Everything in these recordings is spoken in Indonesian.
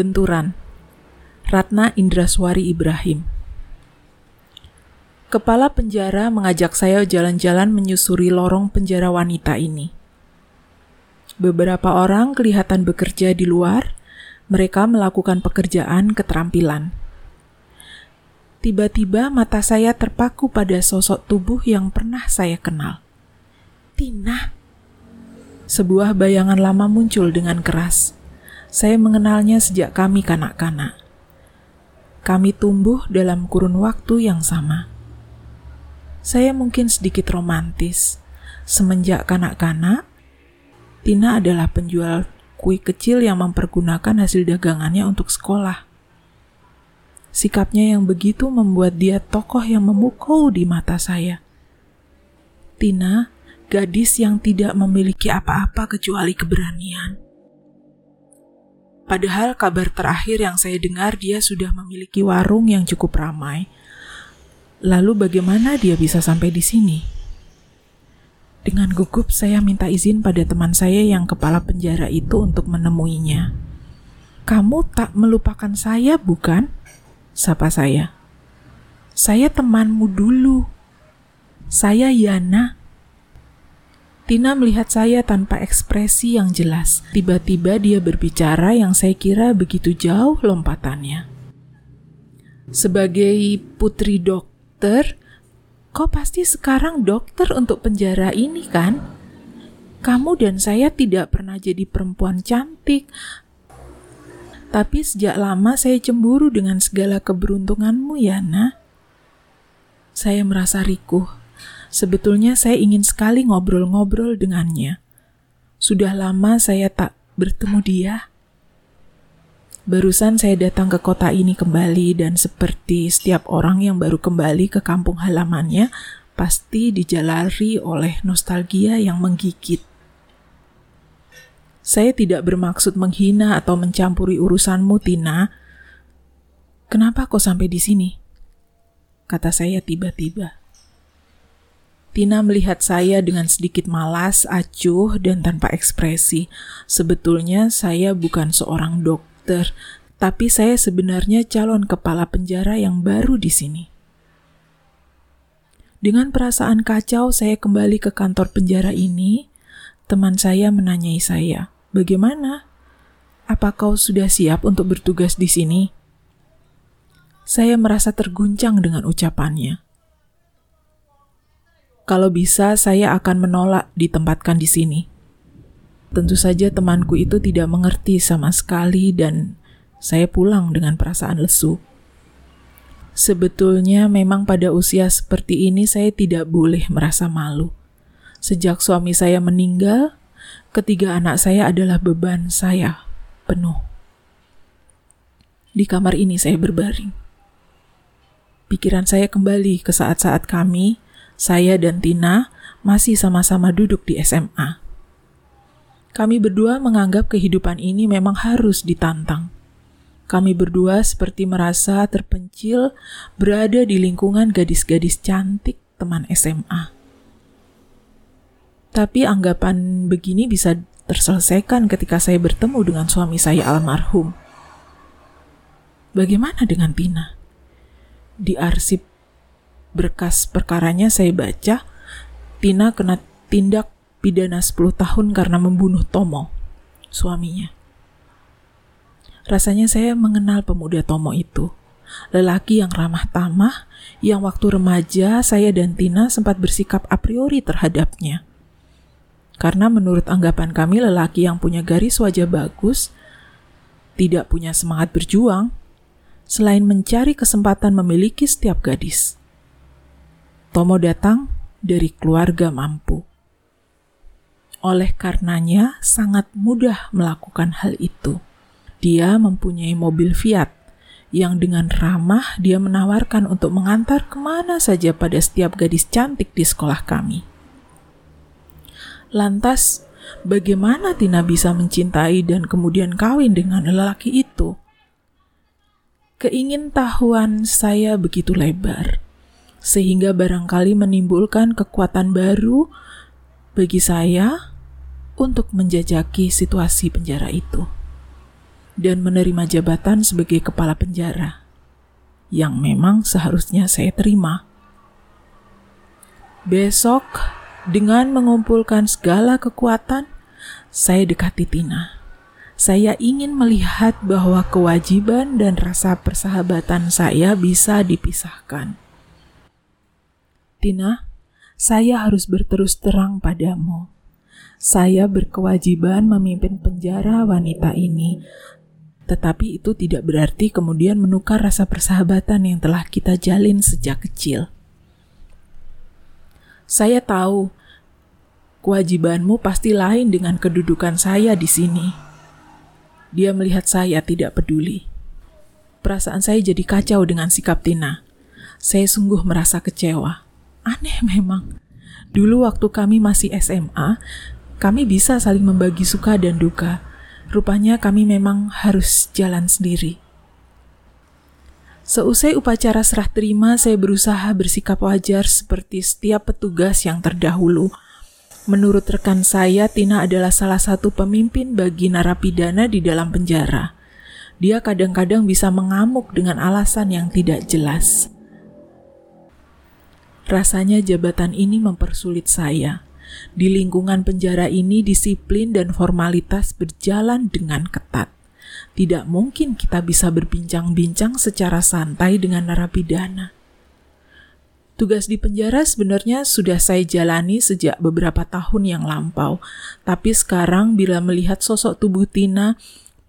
Benturan Ratna Indraswari Ibrahim Kepala penjara mengajak saya jalan-jalan menyusuri lorong penjara wanita ini. Beberapa orang kelihatan bekerja di luar, mereka melakukan pekerjaan keterampilan. Tiba-tiba mata saya terpaku pada sosok tubuh yang pernah saya kenal. Tina. Sebuah bayangan lama muncul dengan keras. Saya mengenalnya sejak kami kanak-kanak. Kami tumbuh dalam kurun waktu yang sama. Saya mungkin sedikit romantis. Semenjak kanak-kanak, Tina adalah penjual kue kecil yang mempergunakan hasil dagangannya untuk sekolah. Sikapnya yang begitu membuat dia tokoh yang memukau di mata saya. Tina, gadis yang tidak memiliki apa-apa kecuali keberanian. Padahal kabar terakhir yang saya dengar dia sudah memiliki warung yang cukup ramai Lalu bagaimana dia bisa sampai di sini? Dengan gugup saya minta izin pada teman saya yang kepala penjara itu untuk menemuinya. Kamu tak melupakan saya, bukan? Sapa saya. Saya temanmu dulu. Saya Yana. Tina melihat saya tanpa ekspresi yang jelas. Tiba-tiba dia berbicara yang saya kira begitu jauh lompatannya. Sebagai putri dok dokter, kau pasti sekarang dokter untuk penjara ini kan? Kamu dan saya tidak pernah jadi perempuan cantik, tapi sejak lama saya cemburu dengan segala keberuntunganmu, Yana. Saya merasa rikuh. Sebetulnya saya ingin sekali ngobrol-ngobrol dengannya. Sudah lama saya tak bertemu dia. Barusan saya datang ke kota ini kembali dan seperti setiap orang yang baru kembali ke kampung halamannya, pasti dijalari oleh nostalgia yang menggigit. Saya tidak bermaksud menghina atau mencampuri urusanmu, Tina. Kenapa kau sampai di sini? Kata saya tiba-tiba. Tina melihat saya dengan sedikit malas, acuh, dan tanpa ekspresi. Sebetulnya saya bukan seorang dokter tapi saya sebenarnya calon kepala penjara yang baru di sini. Dengan perasaan kacau, saya kembali ke kantor penjara ini. Teman saya menanyai saya, "Bagaimana? Apa kau sudah siap untuk bertugas di sini?" Saya merasa terguncang dengan ucapannya. Kalau bisa, saya akan menolak ditempatkan di sini. Tentu saja temanku itu tidak mengerti sama sekali dan saya pulang dengan perasaan lesu. Sebetulnya memang pada usia seperti ini saya tidak boleh merasa malu. Sejak suami saya meninggal, ketiga anak saya adalah beban saya penuh. Di kamar ini saya berbaring. Pikiran saya kembali ke saat-saat kami, saya dan Tina, masih sama-sama duduk di SMA. Kami berdua menganggap kehidupan ini memang harus ditantang. Kami berdua seperti merasa terpencil berada di lingkungan gadis-gadis cantik teman SMA. Tapi anggapan begini bisa terselesaikan ketika saya bertemu dengan suami saya almarhum. Bagaimana dengan Tina? Di arsip berkas perkaranya saya baca, Tina kena tindak pidana 10 tahun karena membunuh Tomo, suaminya. Rasanya saya mengenal pemuda Tomo itu. Lelaki yang ramah tamah, yang waktu remaja saya dan Tina sempat bersikap a priori terhadapnya. Karena menurut anggapan kami lelaki yang punya garis wajah bagus, tidak punya semangat berjuang, selain mencari kesempatan memiliki setiap gadis. Tomo datang dari keluarga mampu. Oleh karenanya, sangat mudah melakukan hal itu. Dia mempunyai mobil Fiat yang dengan ramah dia menawarkan untuk mengantar ke mana saja pada setiap gadis cantik di sekolah kami. Lantas, bagaimana Tina bisa mencintai dan kemudian kawin dengan lelaki itu? Keingintahuan saya begitu lebar, sehingga barangkali menimbulkan kekuatan baru bagi saya untuk menjajaki situasi penjara itu. dan menerima jabatan sebagai kepala penjara, yang memang seharusnya saya terima. Besok, dengan mengumpulkan segala kekuatan, saya dekati Tina. Saya ingin melihat bahwa kewajiban dan rasa persahabatan saya bisa dipisahkan. Tina, saya harus berterus terang padamu. Saya berkewajiban memimpin penjara wanita ini, tetapi itu tidak berarti kemudian menukar rasa persahabatan yang telah kita jalin sejak kecil. Saya tahu kewajibanmu pasti lain dengan kedudukan saya di sini. Dia melihat saya tidak peduli. Perasaan saya jadi kacau dengan sikap Tina. Saya sungguh merasa kecewa. Aneh memang. Dulu waktu kami masih SMA, kami bisa saling membagi suka dan duka. Rupanya kami memang harus jalan sendiri. Seusai upacara serah terima, saya berusaha bersikap wajar seperti setiap petugas yang terdahulu. Menurut rekan saya, Tina adalah salah satu pemimpin bagi narapidana di dalam penjara. Dia kadang-kadang bisa mengamuk dengan alasan yang tidak jelas. Rasanya jabatan ini mempersulit saya. Di lingkungan penjara ini, disiplin dan formalitas berjalan dengan ketat. Tidak mungkin kita bisa berbincang-bincang secara santai dengan narapidana. Tugas di penjara sebenarnya sudah saya jalani sejak beberapa tahun yang lampau, tapi sekarang bila melihat sosok tubuh Tina,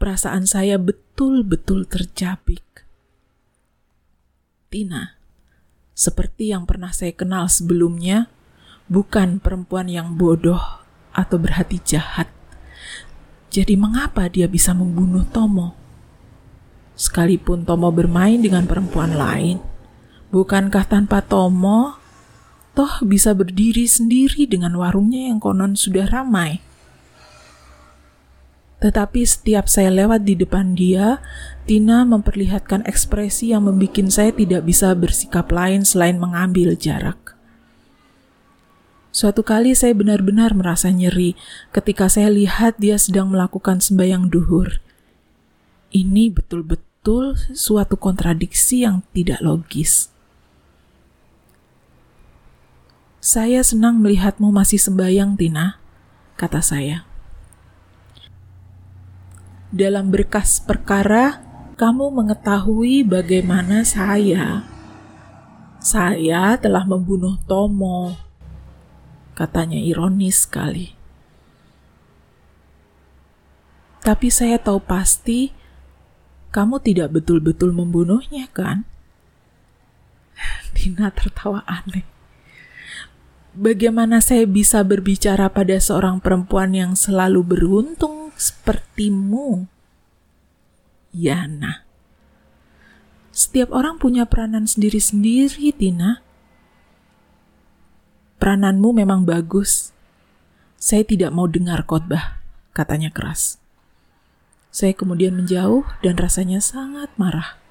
perasaan saya betul-betul tercapik. Tina, seperti yang pernah saya kenal sebelumnya, bukan perempuan yang bodoh atau berhati jahat. Jadi mengapa dia bisa membunuh Tomo? Sekalipun Tomo bermain dengan perempuan lain, bukankah tanpa Tomo, toh bisa berdiri sendiri dengan warungnya yang konon sudah ramai? Tetapi setiap saya lewat di depan dia, Tina memperlihatkan ekspresi yang membuat saya tidak bisa bersikap lain selain mengambil jarak. Suatu kali saya benar-benar merasa nyeri ketika saya lihat dia sedang melakukan sembahyang duhur. Ini betul-betul suatu kontradiksi yang tidak logis. Saya senang melihatmu masih sembahyang, Tina, kata saya. Dalam berkas perkara, kamu mengetahui bagaimana saya. Saya telah membunuh Tomo katanya ironis sekali. Tapi saya tahu pasti kamu tidak betul-betul membunuhnya, kan? Dina tertawa aneh. Bagaimana saya bisa berbicara pada seorang perempuan yang selalu beruntung sepertimu? Yana. Setiap orang punya peranan sendiri-sendiri, Tina. Perananmu memang bagus. Saya tidak mau dengar khotbah, katanya keras. Saya kemudian menjauh dan rasanya sangat marah.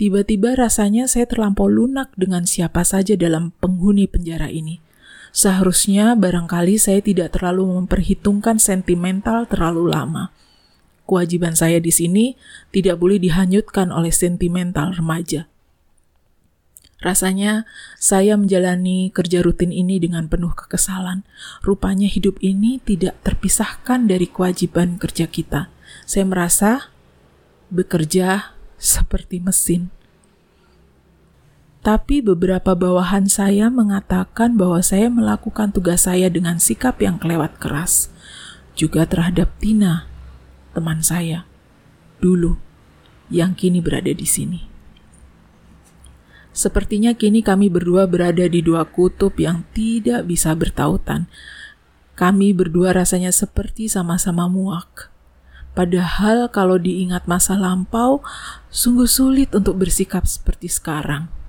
Tiba-tiba rasanya saya terlampau lunak dengan siapa saja dalam penghuni penjara ini. Seharusnya barangkali saya tidak terlalu memperhitungkan sentimental terlalu lama. Kewajiban saya di sini tidak boleh dihanyutkan oleh sentimental remaja. Rasanya saya menjalani kerja rutin ini dengan penuh kekesalan. Rupanya hidup ini tidak terpisahkan dari kewajiban kerja kita. Saya merasa bekerja seperti mesin. Tapi beberapa bawahan saya mengatakan bahwa saya melakukan tugas saya dengan sikap yang kelewat keras. Juga terhadap Tina, teman saya, dulu, yang kini berada di sini. Sepertinya kini kami berdua berada di dua kutub yang tidak bisa bertautan. Kami berdua rasanya seperti sama-sama muak. Padahal kalau diingat masa lampau, sungguh sulit untuk bersikap seperti sekarang.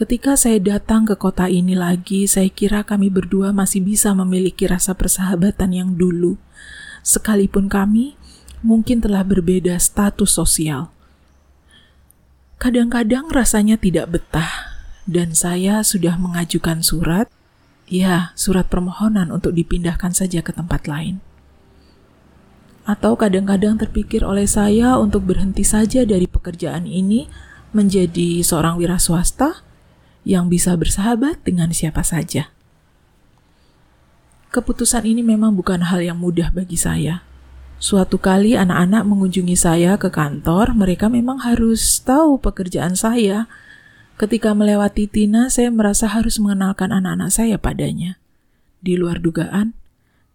Ketika saya datang ke kota ini lagi, saya kira kami berdua masih bisa memiliki rasa persahabatan yang dulu. Sekalipun kami mungkin telah berbeda status sosial. Kadang-kadang rasanya tidak betah, dan saya sudah mengajukan surat, ya, surat permohonan untuk dipindahkan saja ke tempat lain. Atau kadang-kadang terpikir oleh saya untuk berhenti saja dari pekerjaan ini menjadi seorang wira swasta yang bisa bersahabat dengan siapa saja. Keputusan ini memang bukan hal yang mudah bagi saya. Suatu kali anak-anak mengunjungi saya ke kantor, mereka memang harus tahu pekerjaan saya. Ketika melewati Tina, saya merasa harus mengenalkan anak-anak saya padanya. Di luar dugaan,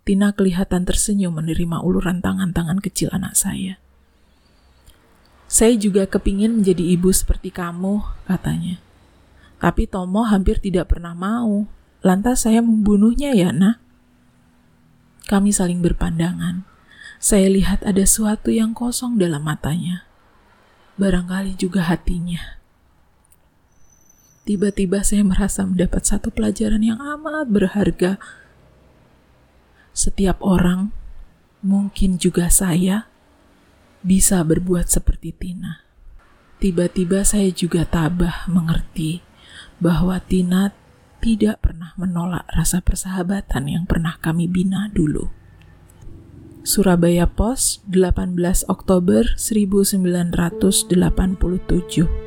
Tina kelihatan tersenyum menerima uluran tangan-tangan kecil anak saya. Saya juga kepingin menjadi ibu seperti kamu, katanya. Tapi Tomo hampir tidak pernah mau. Lantas saya membunuhnya ya, nah? Kami saling berpandangan. Saya lihat ada sesuatu yang kosong dalam matanya. Barangkali juga hatinya. Tiba-tiba saya merasa mendapat satu pelajaran yang amat berharga setiap orang, mungkin juga saya, bisa berbuat seperti Tina. Tiba-tiba saya juga tabah mengerti bahwa Tina tidak pernah menolak rasa persahabatan yang pernah kami bina dulu. Surabaya Pos, 18 Oktober 1987